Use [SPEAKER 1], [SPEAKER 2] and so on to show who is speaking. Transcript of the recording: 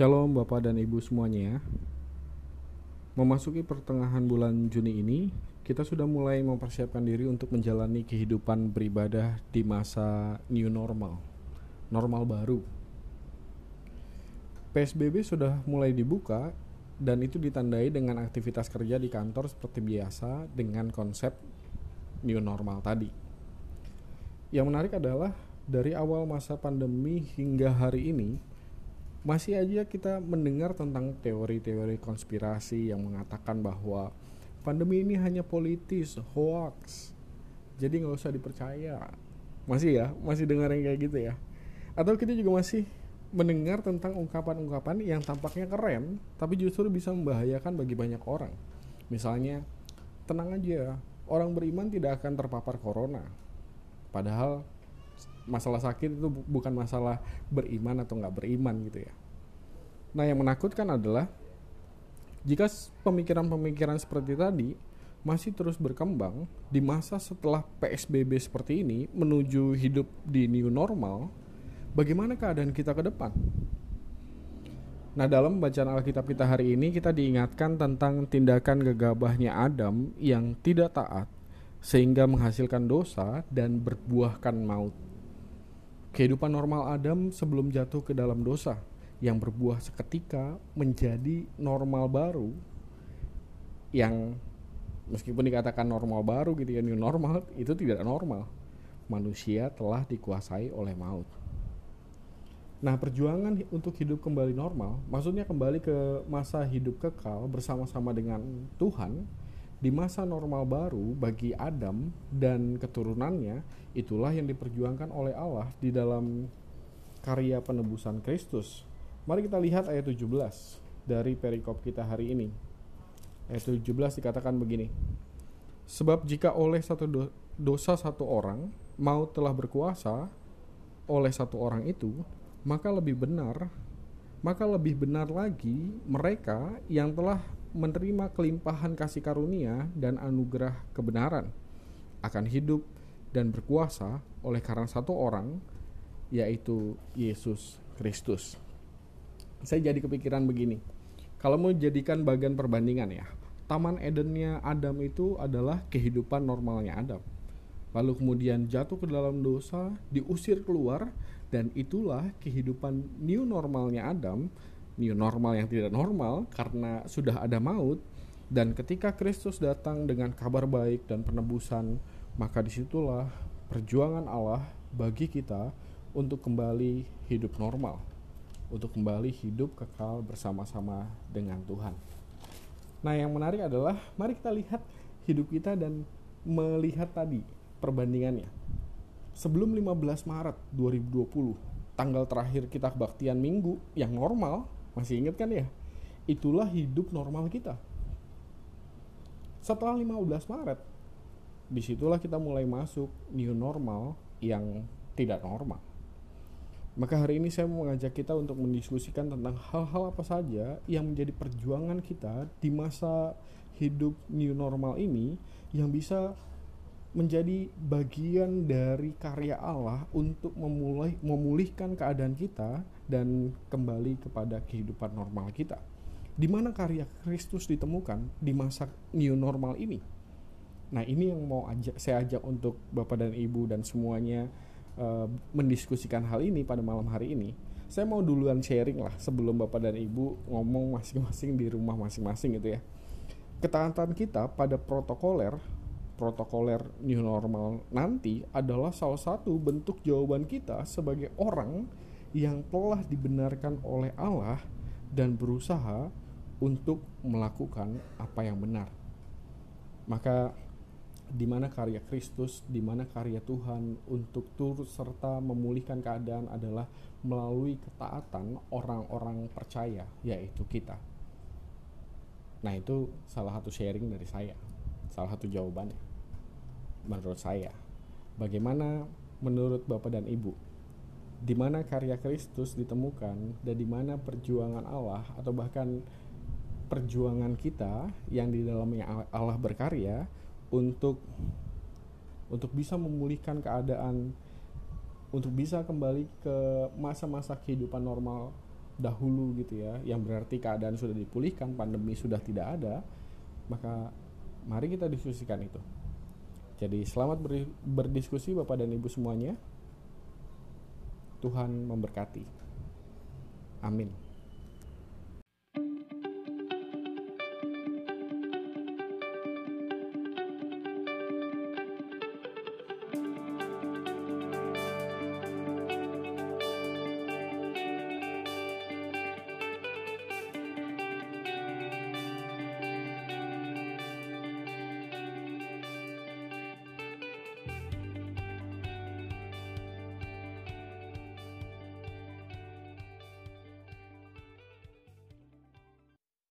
[SPEAKER 1] Shalom Bapak dan Ibu semuanya. Memasuki pertengahan bulan Juni ini, kita sudah mulai mempersiapkan diri untuk menjalani kehidupan beribadah di masa new normal, normal baru. PSBB sudah mulai dibuka dan itu ditandai dengan aktivitas kerja di kantor seperti biasa dengan konsep new normal tadi. Yang menarik adalah dari awal masa pandemi hingga hari ini masih aja kita mendengar tentang teori-teori konspirasi yang mengatakan bahwa pandemi ini hanya politis, hoax. Jadi nggak usah dipercaya. Masih ya, masih dengar yang kayak gitu ya. Atau kita juga masih mendengar tentang ungkapan-ungkapan yang tampaknya keren, tapi justru bisa membahayakan bagi banyak orang. Misalnya, tenang aja, orang beriman tidak akan terpapar corona. Padahal masalah sakit itu bukan masalah beriman atau nggak beriman gitu ya. Nah yang menakutkan adalah jika pemikiran-pemikiran seperti tadi masih terus berkembang di masa setelah PSBB seperti ini menuju hidup di new normal, bagaimana keadaan kita ke depan? Nah, dalam bacaan Alkitab kita hari ini kita diingatkan tentang tindakan gegabahnya Adam yang tidak taat sehingga menghasilkan dosa dan berbuahkan maut. Kehidupan normal Adam sebelum jatuh ke dalam dosa yang berbuah seketika menjadi normal baru yang meskipun dikatakan normal baru gitu ya new normal itu tidak normal. Manusia telah dikuasai oleh maut. Nah, perjuangan untuk hidup kembali normal, maksudnya kembali ke masa hidup kekal bersama-sama dengan Tuhan di masa normal baru bagi Adam dan keturunannya itulah yang diperjuangkan oleh Allah di dalam karya penebusan Kristus. Mari kita lihat ayat 17 dari perikop kita hari ini. Ayat 17 dikatakan begini. Sebab jika oleh satu dosa satu orang mau telah berkuasa oleh satu orang itu, maka lebih benar maka lebih benar lagi mereka yang telah menerima kelimpahan kasih karunia dan anugerah kebenaran akan hidup dan berkuasa oleh karena satu orang yaitu Yesus Kristus. Saya jadi kepikiran begini. Kalau mau jadikan bagian perbandingan ya, Taman Edennya Adam itu adalah kehidupan normalnya Adam. Lalu kemudian jatuh ke dalam dosa, diusir keluar, dan itulah kehidupan new normalnya Adam new normal yang tidak normal karena sudah ada maut dan ketika Kristus datang dengan kabar baik dan penebusan maka di situlah perjuangan Allah bagi kita untuk kembali hidup normal untuk kembali hidup kekal bersama-sama dengan Tuhan. Nah yang menarik adalah mari kita lihat hidup kita dan melihat tadi perbandingannya. Sebelum 15 Maret 2020 tanggal terakhir kita kebaktian minggu yang normal masih inget kan ya? Itulah hidup normal kita. Setelah 15 Maret, di situlah kita mulai masuk new normal yang tidak normal. Maka hari ini saya mengajak kita untuk mendiskusikan tentang hal-hal apa saja yang menjadi perjuangan kita di masa hidup new normal ini yang bisa menjadi bagian dari karya Allah untuk memulai memulihkan keadaan kita dan kembali kepada kehidupan normal kita. Di mana karya Kristus ditemukan di masa new normal ini. Nah, ini yang mau ajak saya ajak untuk Bapak dan Ibu dan semuanya uh, mendiskusikan hal ini pada malam hari ini. Saya mau duluan sharing lah sebelum Bapak dan Ibu ngomong masing-masing di rumah masing-masing gitu ya. Ketaatan kita pada protokoler protokoler new normal nanti adalah salah satu bentuk jawaban kita sebagai orang yang telah dibenarkan oleh Allah dan berusaha untuk melakukan apa yang benar. Maka di mana karya Kristus, di mana karya Tuhan untuk turut serta memulihkan keadaan adalah melalui ketaatan orang-orang percaya, yaitu kita. Nah, itu salah satu sharing dari saya, salah satu jawabannya menurut saya. Bagaimana menurut Bapak dan Ibu? Di mana karya Kristus ditemukan dan di mana perjuangan Allah atau bahkan perjuangan kita yang di dalamnya Allah berkarya untuk untuk bisa memulihkan keadaan untuk bisa kembali ke masa-masa kehidupan normal dahulu gitu ya yang berarti keadaan sudah dipulihkan pandemi sudah tidak ada maka mari kita diskusikan itu jadi selamat berdiskusi Bapak dan Ibu semuanya. Tuhan memberkati. Amin